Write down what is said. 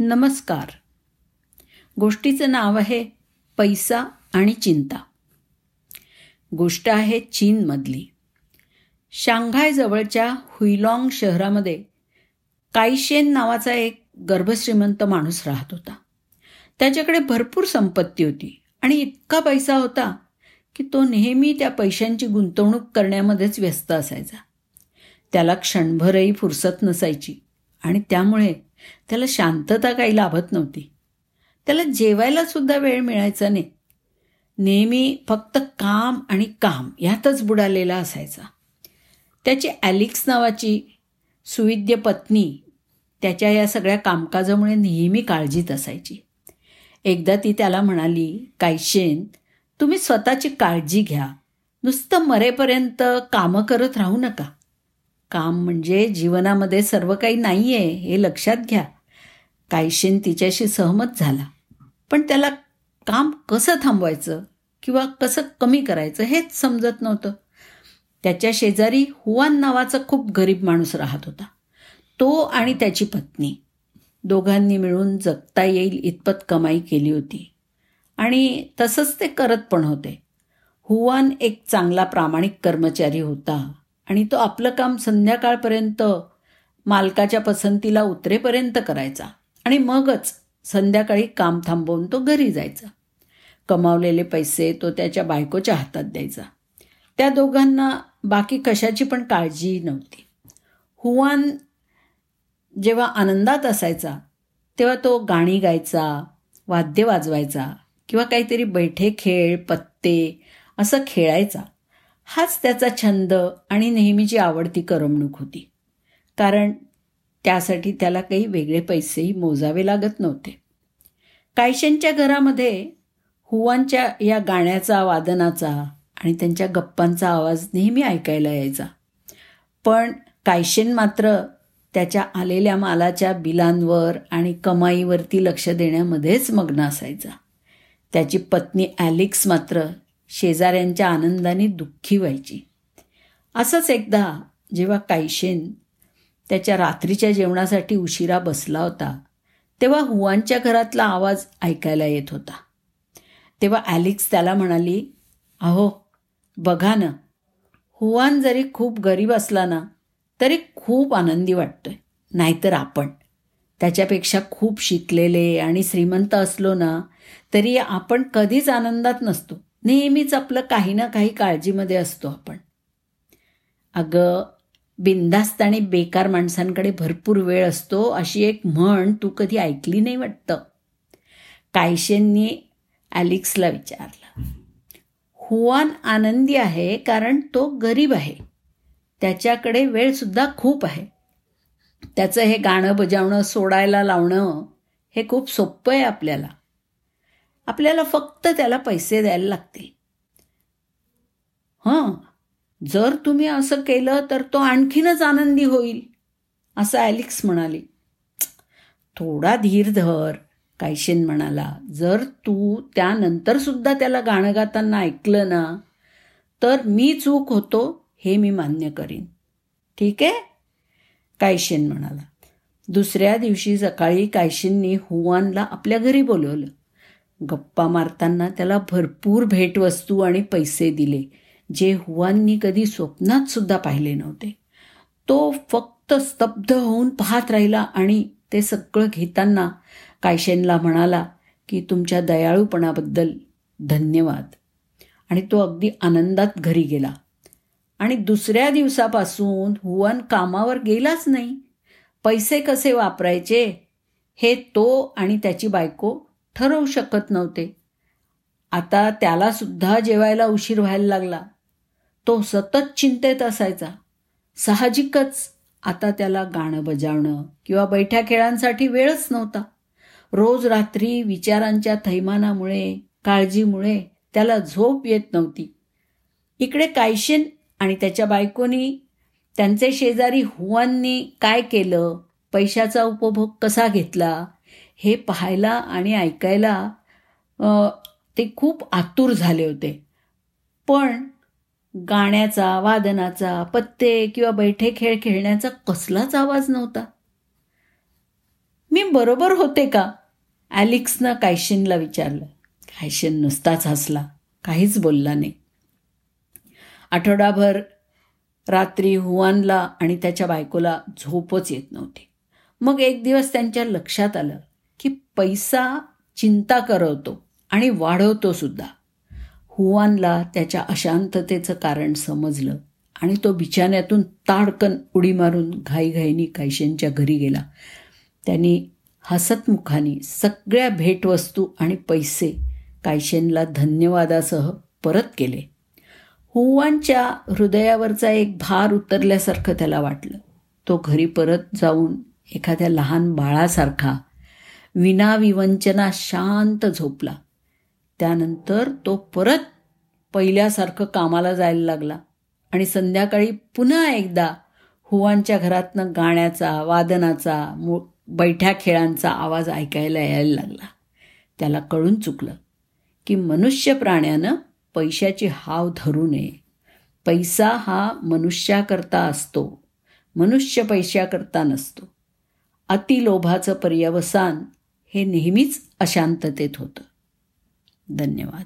नमस्कार. गोष्टीचं नाव आहे पैसा आणि चिंता. गोष्ट आहे चीनमधली. शांघायजवळच्या हुईलाँग शहरामध्ये काईशेन नावाचा एक गर्भश्रीमंत माणूस राहत होता. त्याच्याकडे भरपूर संपत्ती होती आणि इतका पैसा होता की तो नेहमी त्या पैशांची गुंतवणूक करण्यामध्येच व्यस्त असायचा. त्याला क्षणभरही फुरसत नसायची आणि त्यामुळे त्याला शांतता काही लाभत नव्हती. त्याला जेवायला सुद्धा वेळ मिळायचा नाही. नेहमी फक्त काम आणि काम यातच बुडालेला असायचा. त्याची ॲलिक्स नावाची सुविद्य पत्नी त्याच्या या सगळ्या कामकाजामुळे नेहमी काळजीत असायची. एकदा ती त्याला म्हणाली कायशेन तुम्ही स्वतःची काळजी घ्या. नुसतं मरेपर्यंत कामं करत राहू नका. काम म्हणजे जीवनामध्ये सर्व काही नाही आहे हे लक्षात घ्या. कायशीन तिच्याशी सहमत झाला. पण त्याला काम कसं थांबवायचं किंवा कसं कमी करायचं हेच समजत नव्हतं. त्याच्या शेजारी हुवान नावाचा खूप गरीब माणूस राहत होता. तो आणि त्याची पत्नी. दोघांनी मिळून जगता येईल इतपत कमाई केली होती. आणि तसंच ते करत पण होते. हुवान एक चांगला प्रामाणिक कर्मचारी होता. आणि तो आपलं काम संध्याकाळपर्यंत मालकाच्या पसंतीला उतरेपर्यंत करायचा. आणि मगच संध्याकाळी काम थांबवून तो घरी जायचा. कमावलेले पैसे तो त्याच्या बायकोच्या हातात द्यायचा. त्या दोघांना बाकी कशाची पण काळजी नव्हती. हुवान जेव्हा आनंदात असायचा तेव्हा तो गाणी गायचा वाद्य वाजवायचा किंवा काहीतरी बैठे खेळ पत्ते असं खेळायचा. हाच त्याचा छंद आणि नेहमीची आवडती करमणूक होती. कारण त्यासाठी त्याला काही वेगळे पैसेही मोजावे लागत नव्हते. कायशनच्या घरामध्ये हुवांच्या या गाण्याचा वादनाचा आणि त्यांच्या गप्पांचा आवाज नेहमी ऐकायला यायचा. पण कायशेन मात्र त्याच्या आलेल्या मालाच्या बिलांवर आणि कमाईवरती लक्ष देण्यामध्येच मग्न असायचा. त्याची पत्नी ॲलिक्स मात्र शेजाऱ्यांच्या आनंदाने दुःखी व्हायची. असंच एकदा जेव्हा कायशेन त्याच्या रात्रीच्या जेवणासाठी उशिरा बसला होता तेव्हा हुवांच्या घरातला आवाज ऐकायला येत होता. तेव्हा ॲलिक्स त्याला म्हणाली अहो बघा ना हुवान जरी खूप गरीब असला ना तरी खूप आनंदी वाटतोय नाहीतर आपण. त्याच्यापेक्षा खूप शिकलेले आणि श्रीमंत असलो ना तरी आपण कधीच आनंदात नसतो. नेहमीच आपलं काही ना काही काळजीमध्ये असतो आपण. अगं बिंदास्त आणि बेकार माणसांकडे भरपूर वेळ असतो अशी एक म्हण तू कधी ऐकली नाही वाटतं? कायशेंनी ॲलिक्सला विचारलं. हुवान आनंदी आहे कारण तो गरीब आहे. त्याच्याकडे वेळसुद्धा खूप आहे. त्याचं हे गाणं बजावणं सोडायला लावणं हे खूप सोपं आहे आपल्याला. आपल्याला फक्त त्याला पैसे द्यायला लागतील. हां. जर तुम्ही असं केलं तर तो आणखीनच आनंदी होईल असं ॲलिक्स म्हणाली. थोडा धीर धर कायशेन म्हणाला. जर तू त्यानंतर सुद्धा त्याला गाणं गाताना ऐकलं ना तर मी चूक होतो हे मी मान्य करीन. ठीक आहे? कायशेन म्हणाला. दुसऱ्या दिवशी सकाळी कायशेननी हुवानला आपल्या घरी बोलवलं. गप्पा मारताना त्याला भरपूर भेटवस्तू आणि पैसे दिले जे हुवांनी कधी स्वप्नात सुद्धा पाहिले नव्हते. तो फक्त स्तब्ध होऊन पाहत राहिला आणि ते सगळं घेताना कायशेनला म्हणाला की तुमच्या दयाळूपणाबद्दल धन्यवाद. आणि तो अगदी आनंदात घरी गेला. आणि दुसऱ्या दिवसापासून हुवन कामावर गेलाच नाही. पैसे कसे वापरायचे हे तो आणि त्याची बायको ठरवू शकत नव्हते. आता त्याला सुद्धा जेवायला उशीर व्हायला लागला. तो सतत चिंतेत असायचा. साहजिकच आता त्याला गाणं बजावणं किंवा बैठ्या खेळांसाठी वेळच नव्हता. रोज रात्री विचारांच्या थैमानामुळे काळजीमुळे त्याला झोप येत नव्हती. इकडे कायशेन आणि त्याच्या बायकोनी त्यांचे शेजारी हुवांनी काय केलं पैशाचा उपभोग कसा घेतला हे पाहायला आणि ऐकायला ते खूप आतुर झाले होते. पण गाण्याचा वादनाचा पत्ते किंवा बैठे खेळ खेळण्याचा कसलाच आवाज नव्हता. मी बरोबर होते का? ॲलिक्सनं कायशिनला विचारलं. कायशिन नुसताच हसला. काहीच बोलला नाही. आठवडाभर रात्री हुवानला आणि त्याच्या बायकोला झोपच येत नव्हती. मग एक दिवस त्यांच्या लक्षात आलं की पैसा चिंता करवतो आणि वाढवतो सुद्धा. हुवानला त्याच्या अशांततेचं कारण समजलं आणि तो बिछाण्यातून ताडकन उडी मारून घाईघाईनी कायशेंच्या घरी गेला. त्यांनी हसतमुखाने सगळ्या भेटवस्तू आणि पैसे कायशेनला धन्यवादासह परत केले. हुवानच्या हृदयावरचा एक भार उतरल्यासारखं त्याला वाटलं. तो घरी परत जाऊन एखाद्या लहान बाळासारखा विनाविवंचना शांत झोपला. त्यानंतर तो परत पहिल्यासारखं कामाला जायला लागला आणि संध्याकाळी पुन्हा एकदा हुवांच्या घरातनं गाण्याचा वादनाचा मो बैठ्या खेळांचा आवाज ऐकायला यायला लागला. त्याला कळून चुकलं की मनुष्य प्राण्यानं पैशाची हाव धरू नये. पैसा हा मनुष्याकरता असतो मनुष्य पैशाकरता नसतो. अतिलोभाचं पर्यवसान हे नेहमीच अशांततेत होतं. धन्यवाद.